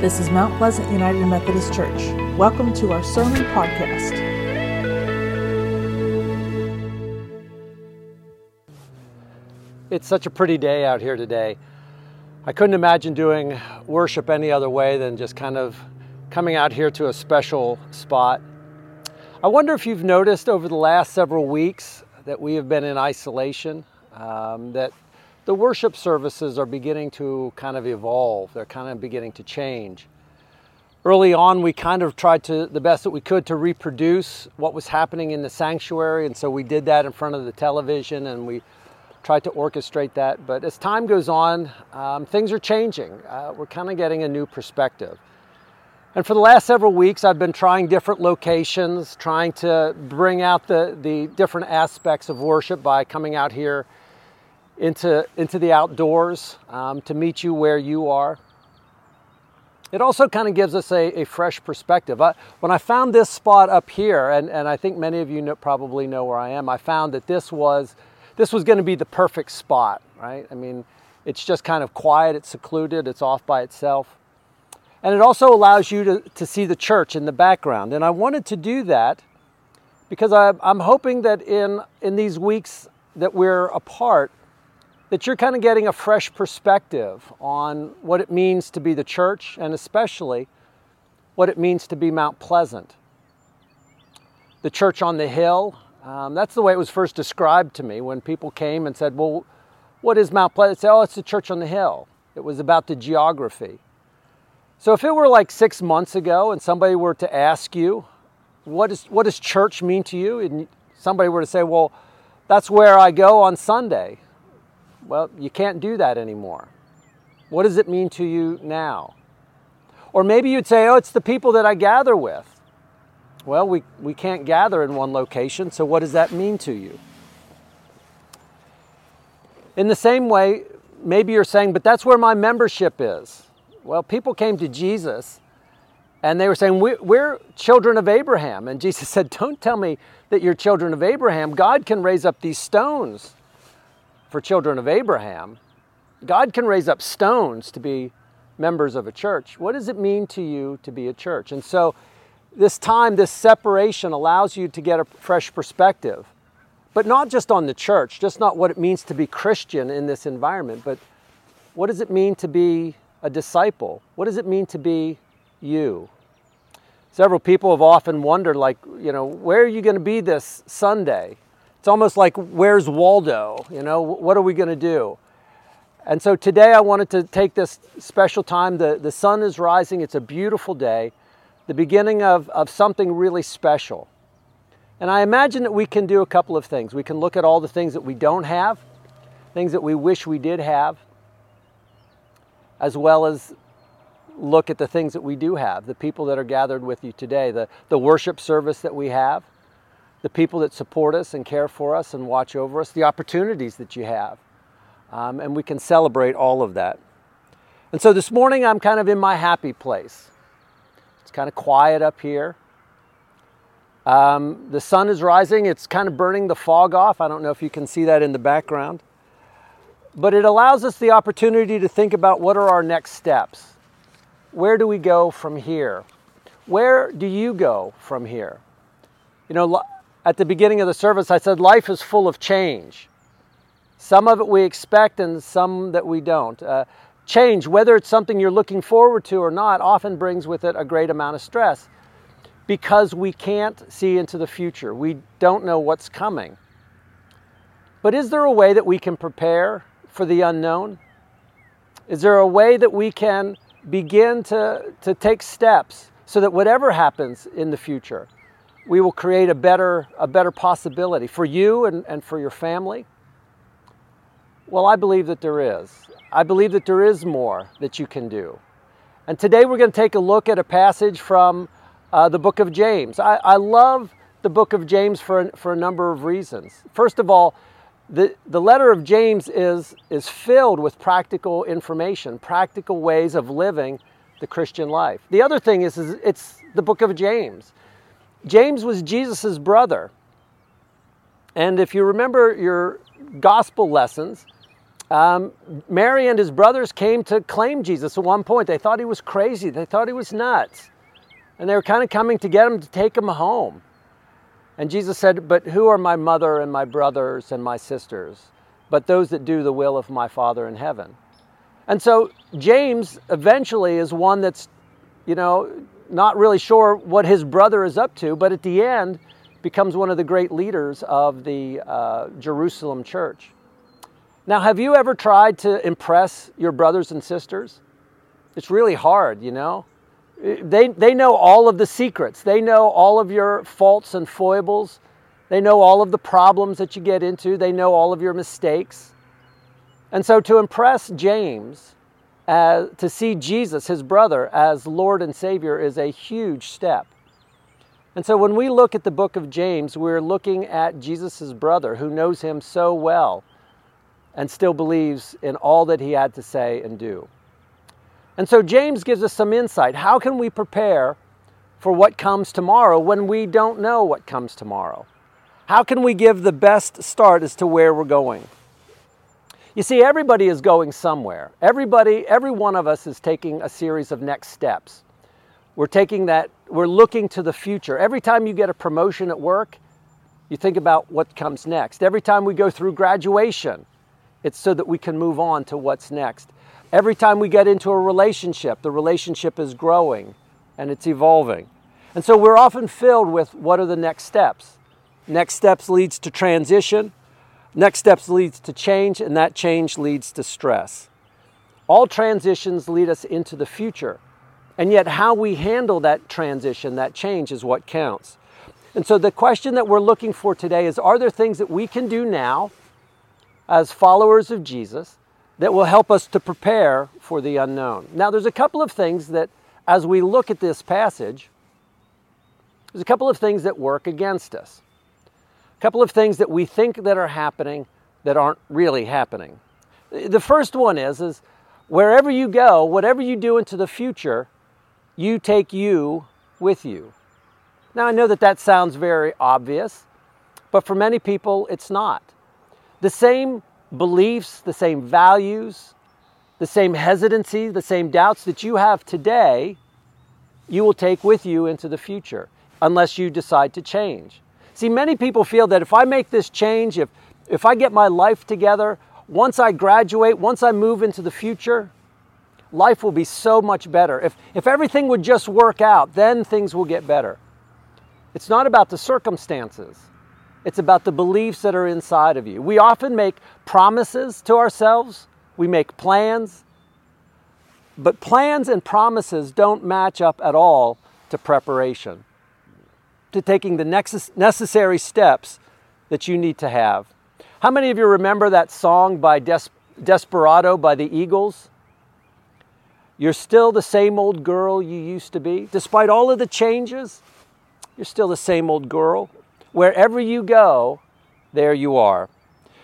This is Mount Pleasant United Methodist Church. Welcome to our sermon podcast. It's such a pretty day out here today. I couldn't imagine doing worship any other way than just kind of coming out here to a special spot. I wonder if you've noticed over the last several weeks that we have been in isolation, um, that the worship services are beginning to kind of evolve, they're kind of beginning to change. Early on, we kind of tried to the best that we could to reproduce what was happening in the sanctuary, and so we did that in front of the television and we tried to orchestrate that. But as time goes on, um, things are changing. Uh, we're kind of getting a new perspective. And for the last several weeks, I've been trying different locations, trying to bring out the, the different aspects of worship by coming out here into, into the outdoors um, to meet you where you are. It also kind of gives us a, a fresh perspective. I, when I found this spot up here, and, and I think many of you know, probably know where I am, I found that this was, this was going to be the perfect spot, right? I mean, it's just kind of quiet, it's secluded, it's off by itself. And it also allows you to, to see the church in the background. And I wanted to do that because I, I'm hoping that in, in these weeks that we're apart, that you're kind of getting a fresh perspective on what it means to be the church and especially what it means to be Mount Pleasant. The church on the hill, um, that's the way it was first described to me when people came and said, Well, what is Mount Pleasant? Oh, it's the church on the hill. It was about the geography. So if it were like six months ago and somebody were to ask you, what, is, what does church mean to you? And somebody were to say, Well, that's where I go on Sunday. Well, you can't do that anymore. What does it mean to you now? Or maybe you'd say, oh, it's the people that I gather with. Well, we, we can't gather in one location, so what does that mean to you? In the same way, maybe you're saying, but that's where my membership is. Well, people came to Jesus and they were saying, We're children of Abraham. And Jesus said, Don't tell me that you're children of Abraham. God can raise up these stones for children of Abraham, God can raise up stones to be members of a church. What does it mean to you to be a church? And so, this time, this separation allows you to get a fresh perspective, but not just on the church, just not what it means to be Christian in this environment, but what does it mean to be a disciple? What does it mean to be you? Several people have often wondered, like, you know, where are you going to be this Sunday? It's almost like, where's Waldo? You know, what are we going to do? And so today I wanted to take this special time. The, the sun is rising, it's a beautiful day, the beginning of, of something really special. And I imagine that we can do a couple of things. We can look at all the things that we don't have, things that we wish we did have, as well as look at the things that we do have, the people that are gathered with you today, the, the worship service that we have, the people that support us and care for us and watch over us, the opportunities that you have. Um, and we can celebrate all of that. And so this morning I'm kind of in my happy place. It's kind of quiet up here. Um, the sun is rising, it's kind of burning the fog off. I don't know if you can see that in the background. But it allows us the opportunity to think about what are our next steps. Where do we go from here? Where do you go from here? You know, at the beginning of the service, I said life is full of change. Some of it we expect and some that we don't. Uh, change, whether it's something you're looking forward to or not, often brings with it a great amount of stress because we can't see into the future. We don't know what's coming. But is there a way that we can prepare for the unknown? Is there a way that we can begin to, to take steps so that whatever happens in the future, we will create a better, a better possibility for you and, and for your family? Well, I believe that there is. I believe that there is more that you can do. And today we're going to take a look at a passage from uh, the book of James. I, I love the book of James for, for a number of reasons. First of all, the, the letter of James is, is filled with practical information, practical ways of living the Christian life. The other thing is, is it's the book of James. James was Jesus' brother. And if you remember your gospel lessons, Um, Mary and his brothers came to claim Jesus at one point. They thought he was crazy, they thought he was nuts. And they were kind of coming to get him to take him home. And Jesus said, But who are my mother and my brothers and my sisters? But those that do the will of my Father in heaven. And so James eventually is one that's, you know, not really sure what his brother is up to, but at the end becomes one of the great leaders of the uh, Jerusalem church. Now, have you ever tried to impress your brothers and sisters? It's really hard, you know. They, they know all of the secrets. They know all of your faults and foibles. They know all of the problems that you get into. They know all of your mistakes. And so to impress James, to see Jesus, his brother, as Lord and Savior is a huge step. And so when we look at the book of James, we're looking at Jesus' brother who knows him so well and still believes in all that he had to say and do. And so James gives us some insight. How can we prepare for what comes tomorrow when we don't know what comes tomorrow? How can we give the best start as to where we're going? You see, everybody is going somewhere. Everybody, every one of us is taking a series of next steps. We're taking that, we're looking to the future. Every time you get a promotion at work, you think about what comes next. Every time we go through graduation, it's so that we can move on to what's next. Every time we get into a relationship, the relationship is growing and it's evolving. And so we're often filled with what are the next steps? Next steps leads to transition. Next steps leads to change, and that change leads to stress. All transitions lead us into the future. And yet, how we handle that transition, that change, is what counts. And so, the question that we're looking for today is Are there things that we can do now as followers of Jesus that will help us to prepare for the unknown? Now, there's a couple of things that, as we look at this passage, there's a couple of things that work against us. Couple of things that we think that are happening that aren't really happening. The first one is, is wherever you go, whatever you do into the future, you take you with you. Now, I know that that sounds very obvious, but for many people, it's not. The same beliefs, the same values, the same hesitancy, the same doubts that you have today, you will take with you into the future unless you decide to change. See, many people feel that if I make this change, if, if I get my life together, once I graduate, once I move into the future, life will be so much better. If, if everything would just work out, then things will get better. It's not about the circumstances, it's about the beliefs that are inside of you. We often make promises to ourselves, we make plans, but plans and promises don't match up at all to preparation to taking the necessary steps that you need to have. How many of you remember that song by Des- Desperado by the Eagles? You're still the same old girl you used to be. Despite all of the changes, you're still the same old girl. Wherever you go, there you are.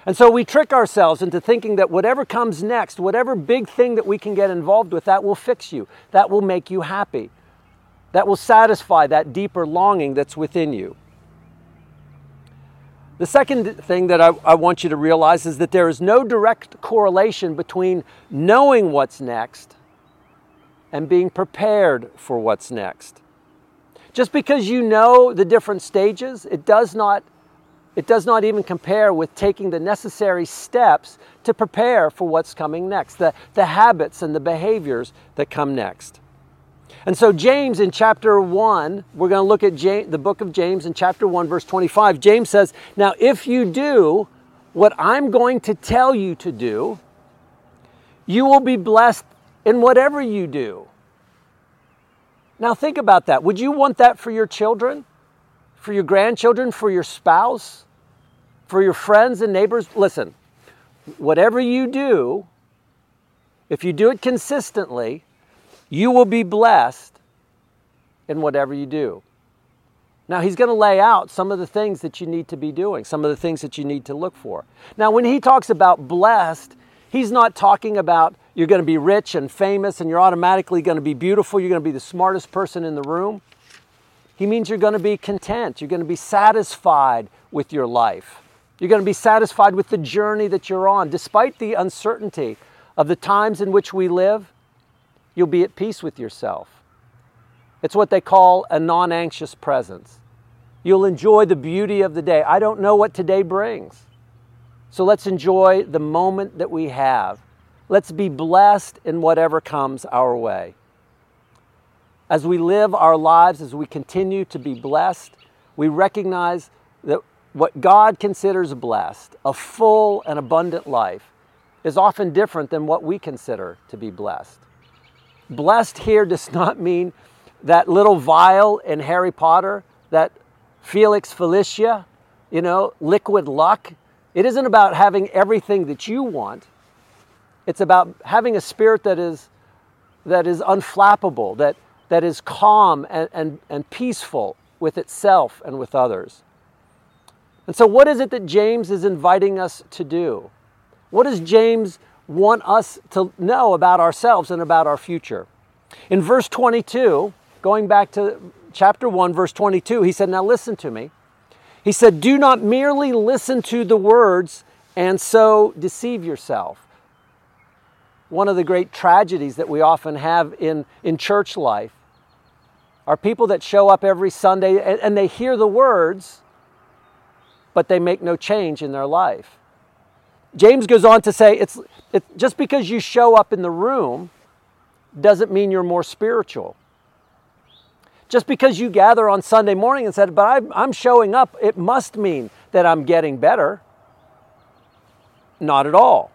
And so we trick ourselves into thinking that whatever comes next, whatever big thing that we can get involved with, that will fix you, that will make you happy that will satisfy that deeper longing that's within you. The second thing that I, I, want you to realize is that there is no direct correlation between knowing what's next and being prepared for what's next. Just because you know the different stages, it does not, it does not even compare with taking the necessary steps to prepare for what's coming next, the, the habits and the behaviors that come next. And so, James in chapter 1, we're going to look at James, the book of James in chapter 1, verse 25. James says, Now, if you do what I'm going to tell you to do, you will be blessed in whatever you do. Now, think about that. Would you want that for your children, for your grandchildren, for your spouse, for your friends and neighbors? Listen, whatever you do, if you do it consistently, you will be blessed in whatever you do. Now, he's going to lay out some of the things that you need to be doing, some of the things that you need to look for. Now, when he talks about blessed, he's not talking about you're going to be rich and famous and you're automatically going to be beautiful, you're going to be the smartest person in the room. He means you're going to be content, you're going to be satisfied with your life. You're going to be satisfied with the journey that you're on. Despite the uncertainty of the times in which we live, you'll be at peace with yourself. It's what they call a non anxious presence. You'll enjoy the beauty of the day. I don't know what today brings. So let's enjoy the moment that we have. Let's be blessed in whatever comes our way. As we live our lives, as we continue to be blessed, we recognize that what God considers blessed, a full and abundant life, is often different than what we consider to be blessed. Blessed here does not mean that little vial in Harry Potter, that Felix Felicis, you know, liquid luck. It isn't about having everything that you want. It's about having a spirit that is, that is unflappable, that, that is calm and, and, and peaceful with itself and with others. And so, what is it that James is inviting us to do? What does James want us to know about ourselves and about our future? In verse 22, going back to chapter 1, verse 22, he said, Now listen to me. He said, Do not merely listen to the words and so deceive yourself. One of the great tragedies that we often have in, in church life are people that show up every Sunday and, and they hear the words, but they make no change in their life. James goes on to say, it's, it, just because you show up in the room doesn't mean you're more spiritual. Just because you gather on Sunday morning and said, but I'm showing up, it must mean that I'm getting better. Not at all.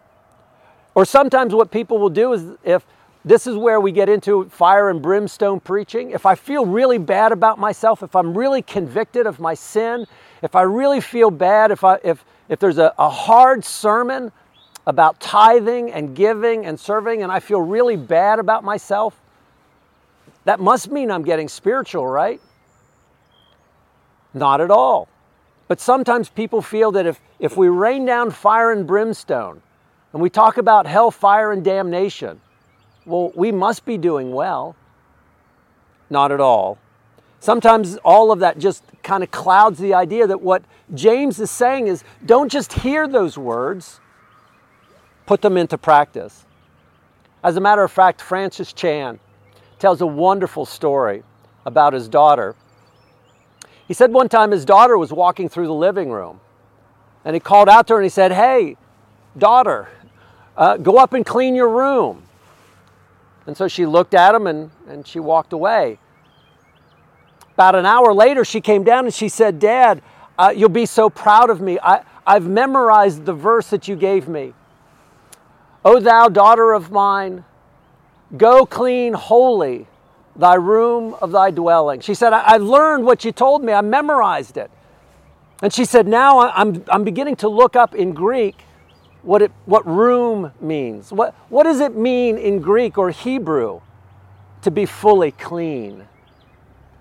Or sometimes what people will do is if this is where we get into fire and brimstone preaching. If I feel really bad about myself, if I'm really convicted of my sin, if I really feel bad, if, I, if, if there's a, a hard sermon about tithing and giving and serving, and I feel really bad about myself, that must mean I'm getting spiritual, right? Not at all. But sometimes people feel that if, if we rain down fire and brimstone and we talk about hell, fire, and damnation, well, we must be doing well. Not at all. Sometimes all of that just kind of clouds the idea that what James is saying is don't just hear those words, put them into practice. As a matter of fact, Francis Chan tells a wonderful story about his daughter. He said one time his daughter was walking through the living room and he called out to her and he said, Hey, daughter, uh, go up and clean your room. And so she looked at him and, and she walked away. About an hour later, she came down and she said, Dad, uh, you'll be so proud of me. I, I've memorized the verse that you gave me. O thou daughter of mine, go clean holy thy room of thy dwelling. She said, I, I learned what you told me, I memorized it. And she said, Now I'm, I'm beginning to look up in Greek what, it, what room means. What, what does it mean in Greek or Hebrew to be fully clean?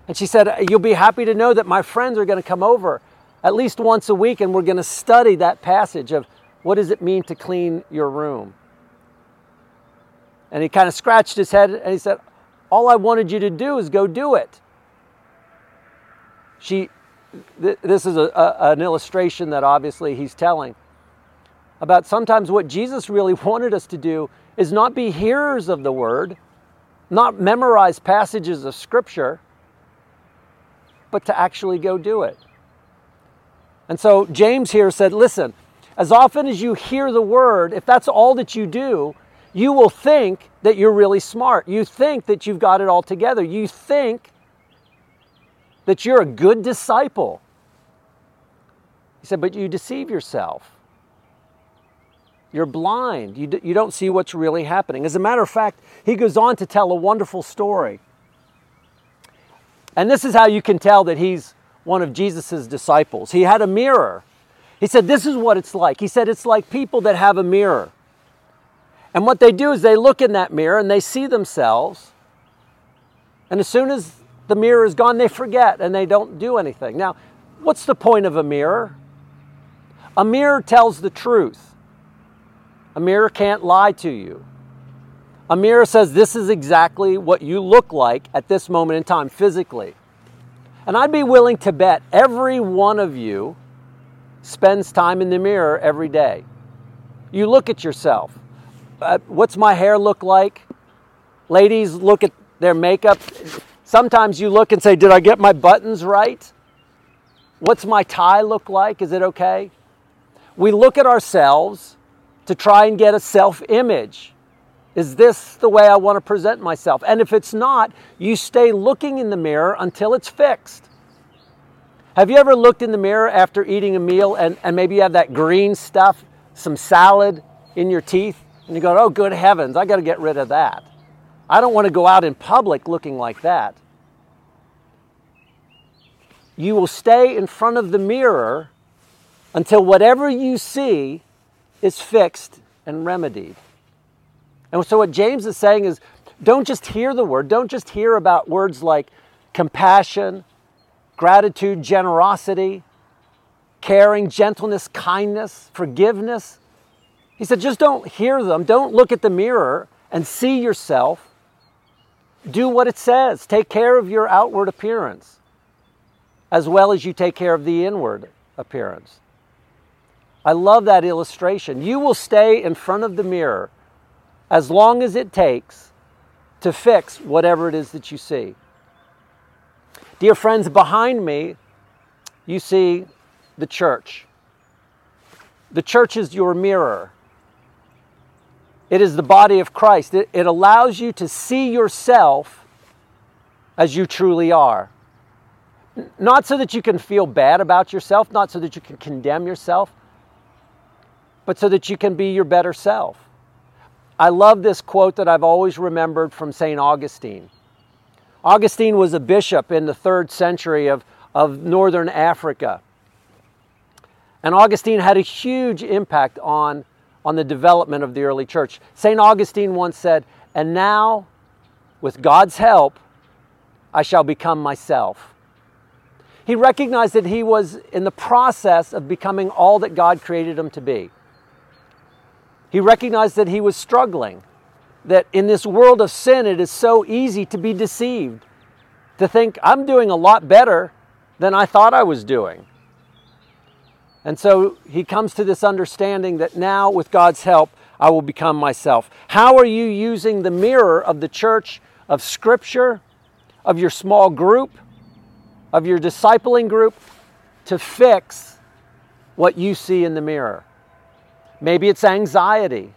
And she said, You'll be happy to know that my friends are going to come over at least once a week and we're going to study that passage of what does it mean to clean your room. And he kind of scratched his head and he said, All I wanted you to do is go do it. She, th- this is a, a, an illustration that obviously he's telling about sometimes what Jesus really wanted us to do is not be hearers of the word, not memorize passages of scripture, but to actually go do it. And so James here said, listen, as often as you hear the word, if that's all that you do, you will think that you're really smart. You think that you've got it all together. You think that you're a good disciple. He said, but you deceive yourself. You're blind. You, d- you don't see what's really happening. As a matter of fact, he goes on to tell a wonderful story. And this is how you can tell that he's one of Jesus' disciples. He had a mirror. He said, This is what it's like. He said, It's like people that have a mirror. And what they do is they look in that mirror and they see themselves. And as soon as the mirror is gone, they forget and they don't do anything. Now, what's the point of a mirror? A mirror tells the truth. A mirror can't lie to you. A mirror says this is exactly what you look like at this moment in time physically. And I'd be willing to bet every one of you spends time in the mirror every day. You look at yourself. Uh, what's my hair look like? Ladies look at their makeup. Sometimes you look and say, Did I get my buttons right? What's my tie look like? Is it okay? We look at ourselves to try and get a self image. Is this the way I want to present myself? And if it's not, you stay looking in the mirror until it's fixed. Have you ever looked in the mirror after eating a meal and, and maybe you have that green stuff, some salad in your teeth, and you go, oh, good heavens, I got to get rid of that. I don't want to go out in public looking like that. You will stay in front of the mirror until whatever you see is fixed and remedied. And so, what James is saying is don't just hear the word, don't just hear about words like compassion, gratitude, generosity, caring, gentleness, kindness, forgiveness. He said, just don't hear them. Don't look at the mirror and see yourself. Do what it says. Take care of your outward appearance as well as you take care of the inward appearance. I love that illustration. You will stay in front of the mirror as long as it takes to fix whatever it is that you see. Dear friends, behind me, you see the church. The church is your mirror. It is the body of Christ. It, it, allows you to see yourself as you truly are. Not so that you can feel bad about yourself, not so that you can condemn yourself, but so that you can be your better self. I love this quote that I've always remembered from St. Augustine. Augustine was a bishop in the third century of, of northern Africa. And Augustine had a huge impact on, on the development of the early church. St. Augustine once said, And now, with God's help, I shall become myself. He recognized that he was in the process of becoming all that God created him to be. He recognized that he was struggling that in this world of sin, it is so easy to be deceived, to think, I'm doing a lot better than I thought I was doing. And so he comes to this understanding that now, with God's help, I will become myself. How are you using the mirror of the church, of Scripture, of your small group, of your discipling group to fix what you see in the mirror? Maybe it's anxiety.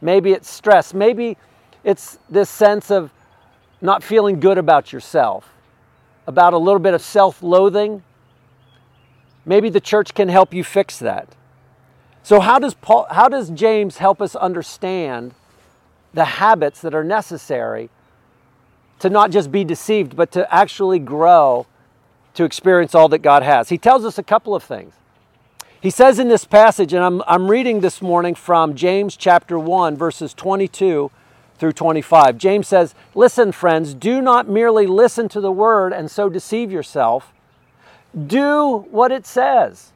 Maybe it's stress. Maybe it's this sense of not feeling good about yourself, about a little bit of self loathing. Maybe the church can help you fix that. So, how does, Paul, how does James help us understand the habits that are necessary to not just be deceived, but to actually grow to experience all that God has? He tells us a couple of things. He says in this passage, and I'm, I'm reading this morning from James chapter 1, verses 22 through 25. James says, Listen, friends, do not merely listen to the word and so deceive yourself. Do what it says.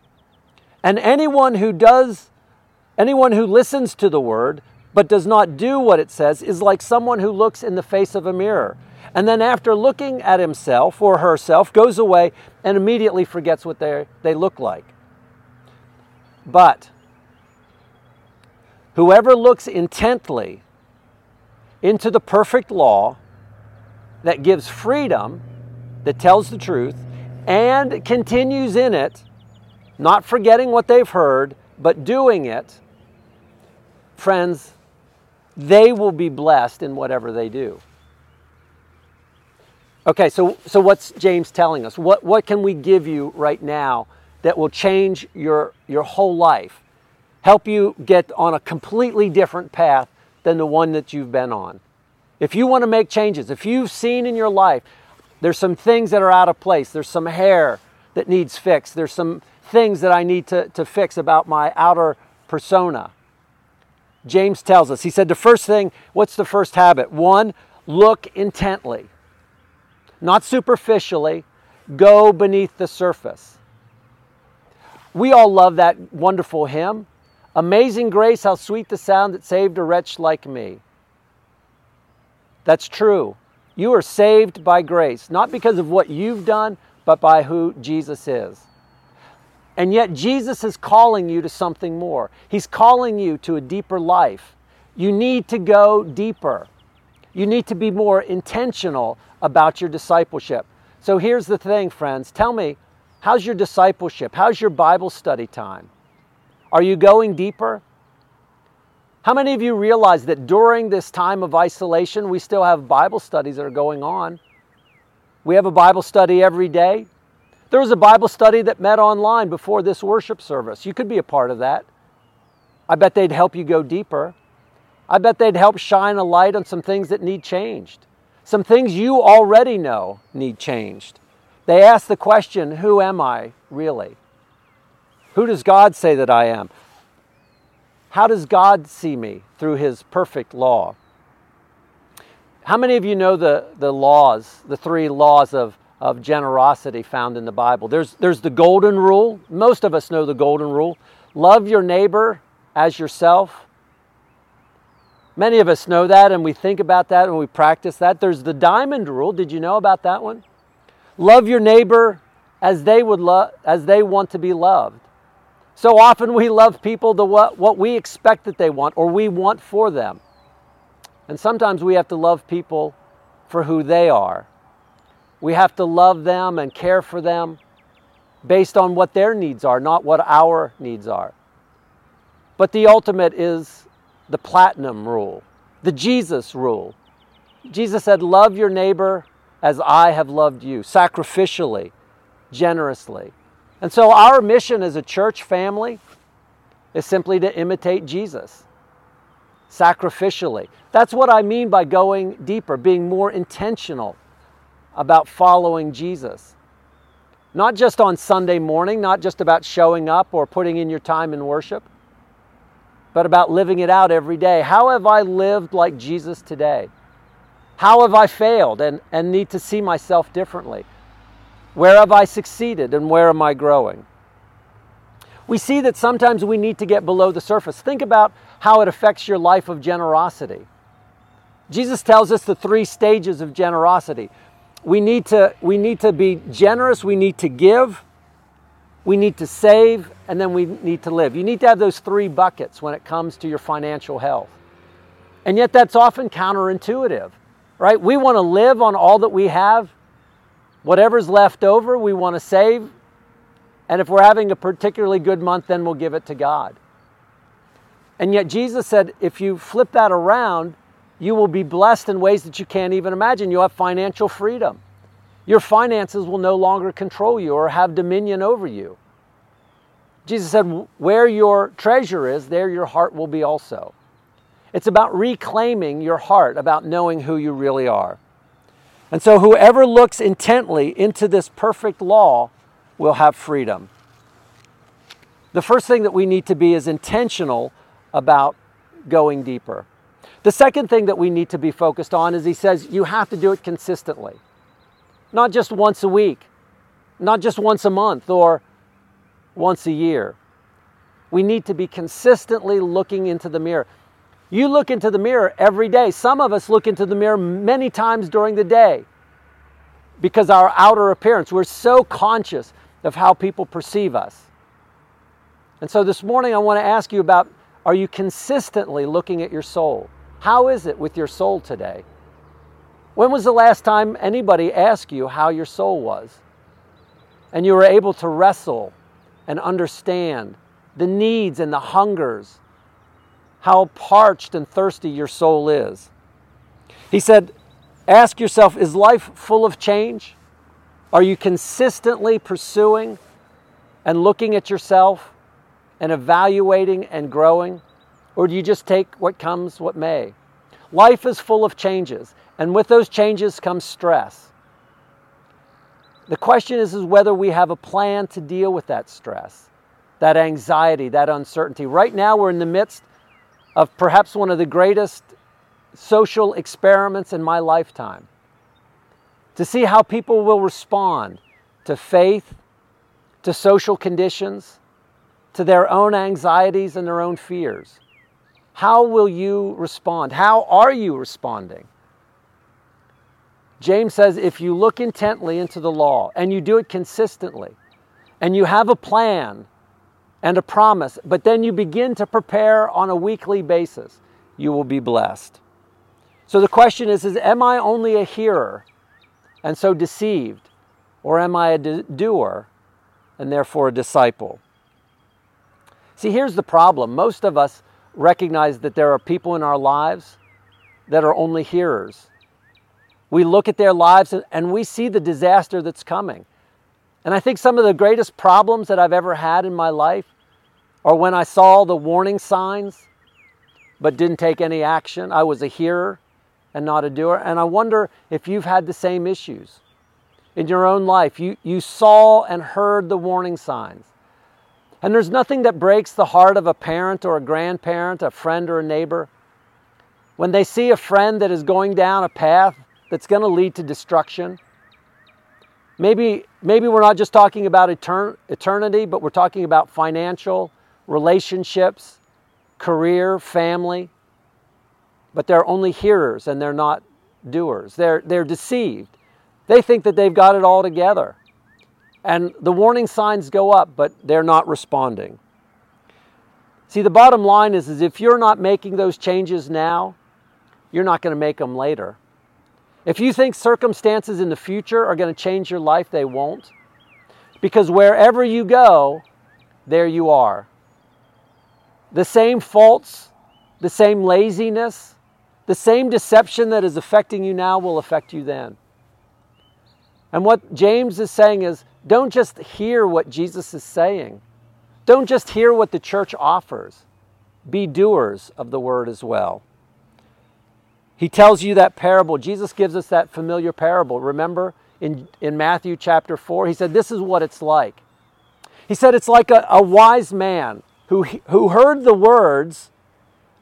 And anyone who does, anyone who listens to the word but does not do what it says is like someone who looks in the face of a mirror. And then, after looking at himself or herself, goes away and immediately forgets what they, they look like. But whoever looks intently into the perfect law that gives freedom, that tells the truth, and continues in it, not forgetting what they've heard, but doing it, friends, they will be blessed in whatever they do. Okay, so, so what's James telling us? What, what can we give you right now that will change your, your whole life, help you get on a completely different path than the one that you've been on. If you want to make changes, if you've seen in your life there's some things that are out of place, there's some hair that needs fixed, there's some things that I need to, to fix about my outer persona. James tells us, he said, the first thing, what's the first habit? One, look intently, not superficially, go beneath the surface. We all love that wonderful hymn. Amazing grace, how sweet the sound that saved a wretch like me. That's true. You are saved by grace, not because of what you've done, but by who Jesus is. And yet, Jesus is calling you to something more. He's calling you to a deeper life. You need to go deeper. You need to be more intentional about your discipleship. So, here's the thing, friends. Tell me, how's your discipleship? How's your Bible study time? Are you going deeper? How many of you realize that during this time of isolation, we still have Bible studies that are going on? We have a Bible study every day. There was a Bible study that met online before this worship service. You could be a part of that. I bet they'd help you go deeper. I bet they'd help shine a light on some things that need changed, some things you already know need changed. They ask the question Who am I really? Who does God say that I am? How does God see me through His perfect law? How many of you know the, the laws, the three laws of of generosity found in the Bible. There's, there's the golden rule. Most of us know the golden rule love your neighbor as yourself. Many of us know that and we think about that and we practice that. There's the diamond rule. Did you know about that one? Love your neighbor as they would love as they want to be loved. So often we love people the what, what we expect that they want or we want for them. And sometimes we have to love people for who they are we have to love them and care for them based on what their needs are, not what our needs are. But the ultimate is the platinum rule, the Jesus rule. Jesus said, Love your neighbor as I have loved you, sacrificially, generously. And so our mission as a church family is simply to imitate Jesus sacrificially. That's what I mean by going deeper, being more intentional about following Jesus. Not just on Sunday morning, not just about showing up or putting in your time in worship, but about living it out every day. How have I lived like Jesus today? How have I failed and, and need to see myself differently? Where have I succeeded and where am I growing? We see that sometimes we need to get below the surface. Think about how it affects your life of generosity. Jesus tells us the three stages of generosity we need to we need to be generous we need to give we need to save and then we need to live you need to have those three buckets when it comes to your financial health and yet that's often counterintuitive right we want to live on all that we have whatever's left over we want to save and if we're having a particularly good month then we'll give it to god and yet jesus said if you flip that around you will be blessed in ways that you can't even imagine. You'll have financial freedom. Your finances will no longer control you or have dominion over you. Jesus said, Where your treasure is, there your heart will be also. It's about reclaiming your heart, about knowing who you really are. And so, whoever looks intently into this perfect law will have freedom. The first thing that we need to be is intentional about going deeper. The second thing that we need to be focused on is he says you have to do it consistently. Not just once a week, not just once a month or once a year. We need to be consistently looking into the mirror. You look into the mirror every day. Some of us look into the mirror many times during the day because our outer appearance, we're so conscious of how people perceive us. And so this morning I want to ask you about are you consistently looking at your soul? How is it with your soul today? When was the last time anybody asked you how your soul was? And you were able to wrestle and understand the needs and the hungers, how parched and thirsty your soul is. He said, Ask yourself, is life full of change? Are you consistently pursuing and looking at yourself and evaluating and growing? Or do you just take what comes, what may? Life is full of changes, and with those changes comes stress. The question is, is whether we have a plan to deal with that stress, that anxiety, that uncertainty. Right now, we're in the midst of perhaps one of the greatest social experiments in my lifetime to see how people will respond to faith, to social conditions, to their own anxieties and their own fears. How will you respond? How are you responding? James says if you look intently into the law and you do it consistently, and you have a plan and a promise, but then you begin to prepare on a weekly basis, you will be blessed. So the question is, is am I only a hearer and so deceived, or am I a doer and therefore a disciple? See, here's the problem. Most of us recognize that there are people in our lives that are only hearers. We look at their lives and we see the disaster that's coming. And I think some of the greatest problems that I've ever had in my life are when I saw the warning signs but didn't take any action. I was a hearer and not a doer. And I wonder if you've had the same issues in your own life. You, you saw and heard the warning signs. And there's nothing that breaks the heart of a parent or a grandparent, a friend or a neighbor, when they see a friend that is going down a path that's going to lead to destruction. Maybe, maybe we're not just talking about etern- eternity, but we're talking about financial, relationships, career, family but they're only hearers and they're not doers. They're, they're deceived. They think that they've got it all together. And the warning signs go up, but they're not responding. See, the bottom line is, is if you're not making those changes now, you're not going to make them later. If you think circumstances in the future are going to change your life, they won't. Because wherever you go, there you are. The same faults, the same laziness, the same deception that is affecting you now will affect you then. And what James is saying is don't just hear what Jesus is saying, don't just hear what the church offers, be doers of the word as well. He tells you that parable. Jesus gives us that familiar parable. Remember in, in Matthew chapter 4? He said, This is what it's like. He said, It's like a, a wise man who, who heard the words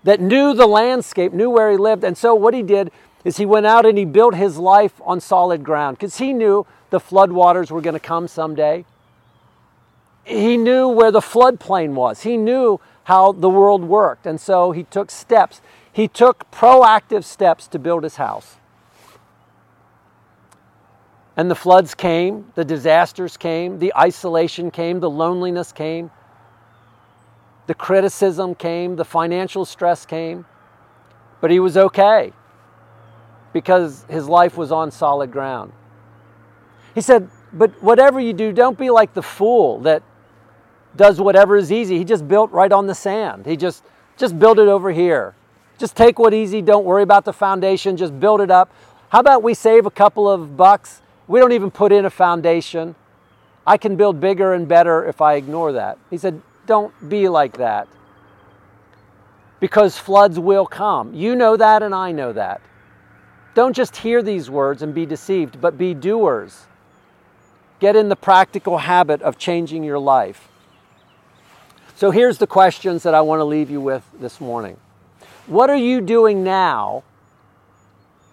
that knew the landscape, knew where he lived. And so what he did is he went out and he built his life on solid ground because he knew the floodwaters were going to come someday. He knew where the floodplain was. He knew how the world worked. And so he took steps. He took proactive steps to build his house. And the floods came, the disasters came, the isolation came, the loneliness came. The criticism came, the financial stress came, but he was okay because his life was on solid ground. He said, But whatever you do, don't be like the fool that does whatever is easy. He just built right on the sand. He just just build it over here. Just take what easy, don't worry about the foundation, just build it up. How about we save a couple of bucks? We don't even put in a foundation. I can build bigger and better if I ignore that. He said, don't be like that. Because floods will come. You know that, and I know that. Don't just hear these words and be deceived, but be doers. Get in the practical habit of changing your life. So here's the questions that I want to leave you with this morning. What are you doing now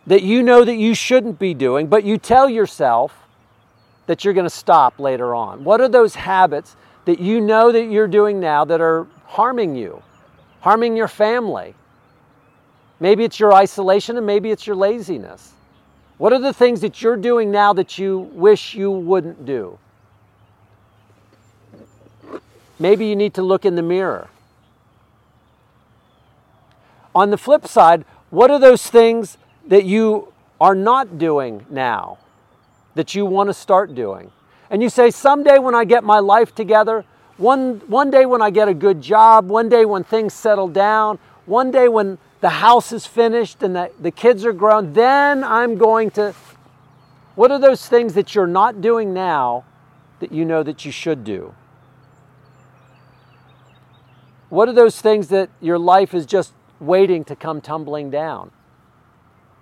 that you know that you shouldn't be doing, but you tell yourself that you're going to stop later on? What are those habits that you know that you're doing now that are harming you, harming your family. Maybe it's your isolation and maybe it's your laziness. What are the things that you're doing now that you wish you wouldn't do? Maybe you need to look in the mirror. On the flip side, what are those things that you are not doing now that you want to start doing? And you say, someday when I get my life together, one, one day when I get a good job, one day when things settle down, one day when the house is finished and the, the kids are grown, then I'm going to. What are those things that you're not doing now that you know that you should do? What are those things that your life is just waiting to come tumbling down?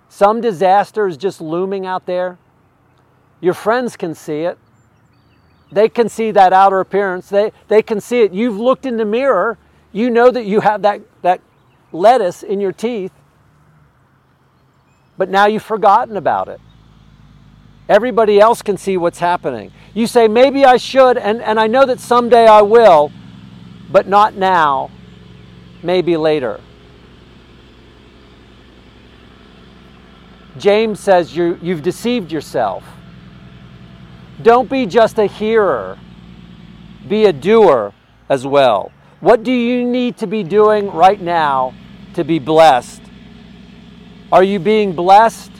Some disaster is just looming out there. Your friends can see it. They can see that outer appearance. They, they can see it. You've looked in the mirror. You know that you have that, that lettuce in your teeth, but now you've forgotten about it. Everybody else can see what's happening. You say, maybe I should, and, and I know that someday I will, but not now, maybe later. James says you, you've deceived yourself. Don't be just a hearer, be a doer as well. What do you need to be doing right now to be blessed? Are you being blessed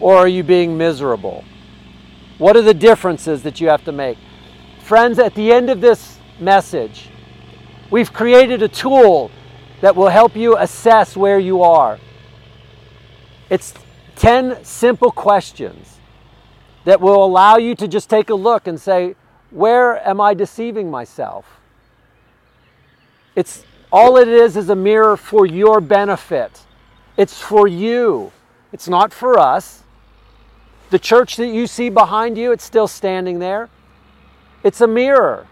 or are you being miserable? What are the differences that you have to make? Friends, at the end of this message, we've created a tool that will help you assess where you are. It's 10 simple questions that will allow you to just take a look and say, where am I deceiving myself? It's all it is is a mirror for your benefit. It's for you. It's not for us. The church that you see behind you, it's still standing there. It's a mirror.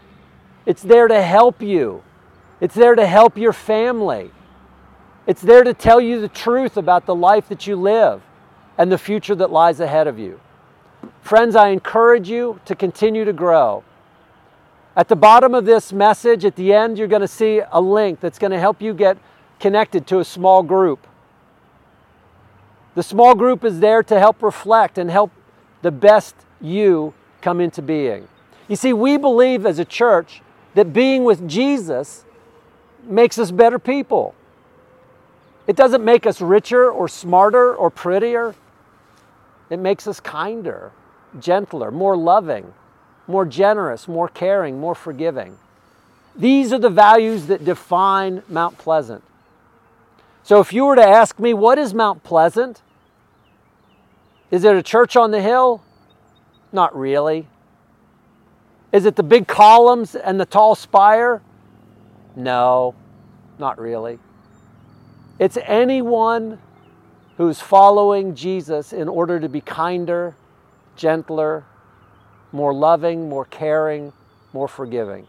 It's there to help you. It's there to help your family. It's there to tell you the truth about the life that you live and the future that lies ahead of you. Friends, I encourage you to continue to grow. At the bottom of this message, at the end, you're going to see a link that's going to help you get connected to a small group. The small group is there to help reflect and help the best you come into being. You see, we believe as a church that being with Jesus makes us better people. It doesn't make us richer or smarter or prettier. It makes us kinder, gentler, more loving, more generous, more caring, more forgiving. These are the values that define Mount Pleasant. So if you were to ask me, what is Mount Pleasant? Is it a church on the hill? Not really. Is it the big columns and the tall spire? No, not really. It's anyone who's following Jesus in order to be kinder, gentler, more loving, more caring, more forgiving.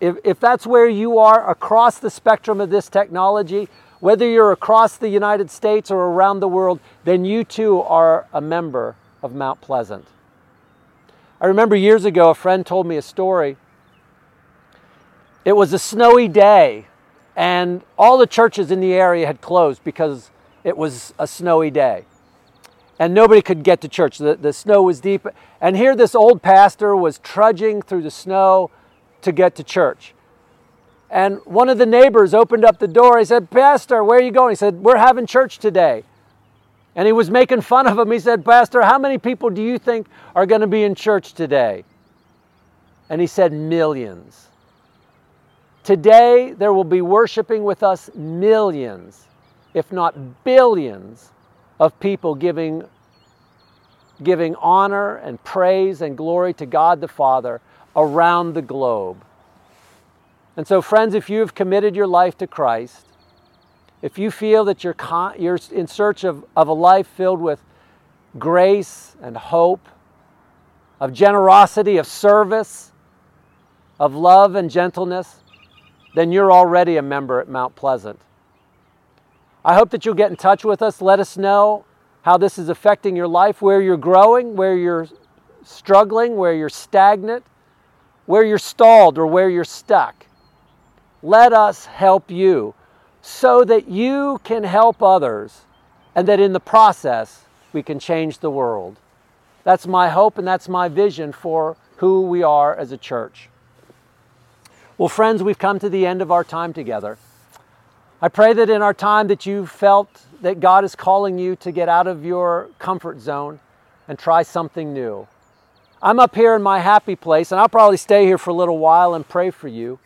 If, if that's where you are across the spectrum of this technology, whether you're across the United States or around the world, then you too are a member of Mount Pleasant. I remember years ago, a friend told me a story. It was a snowy day, and all the churches in the area had closed because it was a snowy day and nobody could get to church. The, the snow was deep. And here, this old pastor was trudging through the snow to get to church. And one of the neighbors opened up the door. He said, Pastor, where are you going? He said, We're having church today. And he was making fun of him. He said, Pastor, how many people do you think are going to be in church today? And he said, Millions. Today, there will be worshiping with us millions, if not billions, of people giving, giving honor and praise and glory to God the Father around the globe. And so, friends, if you have committed your life to Christ, if you feel that you're, con- you're in search of, of a life filled with grace and hope, of generosity, of service, of love and gentleness, then you're already a member at Mount Pleasant. I hope that you'll get in touch with us. Let us know how this is affecting your life, where you're growing, where you're struggling, where you're stagnant, where you're stalled, or where you're stuck. Let us help you so that you can help others and that in the process we can change the world. That's my hope and that's my vision for who we are as a church. Well, friends, we've come to the end of our time together. I pray that in our time that you felt that God is calling you to get out of your comfort zone and try something new. I'm up here in my happy place, and I'll probably stay here for a little while and pray for you.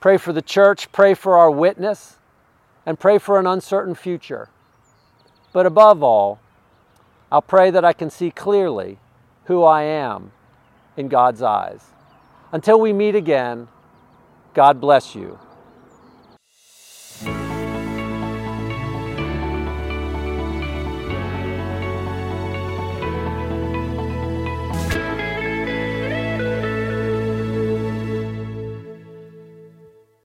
Pray for the church, pray for our witness, and pray for an uncertain future. But above all, I'll pray that I can see clearly who I am in God's eyes. Until we meet again, God bless you.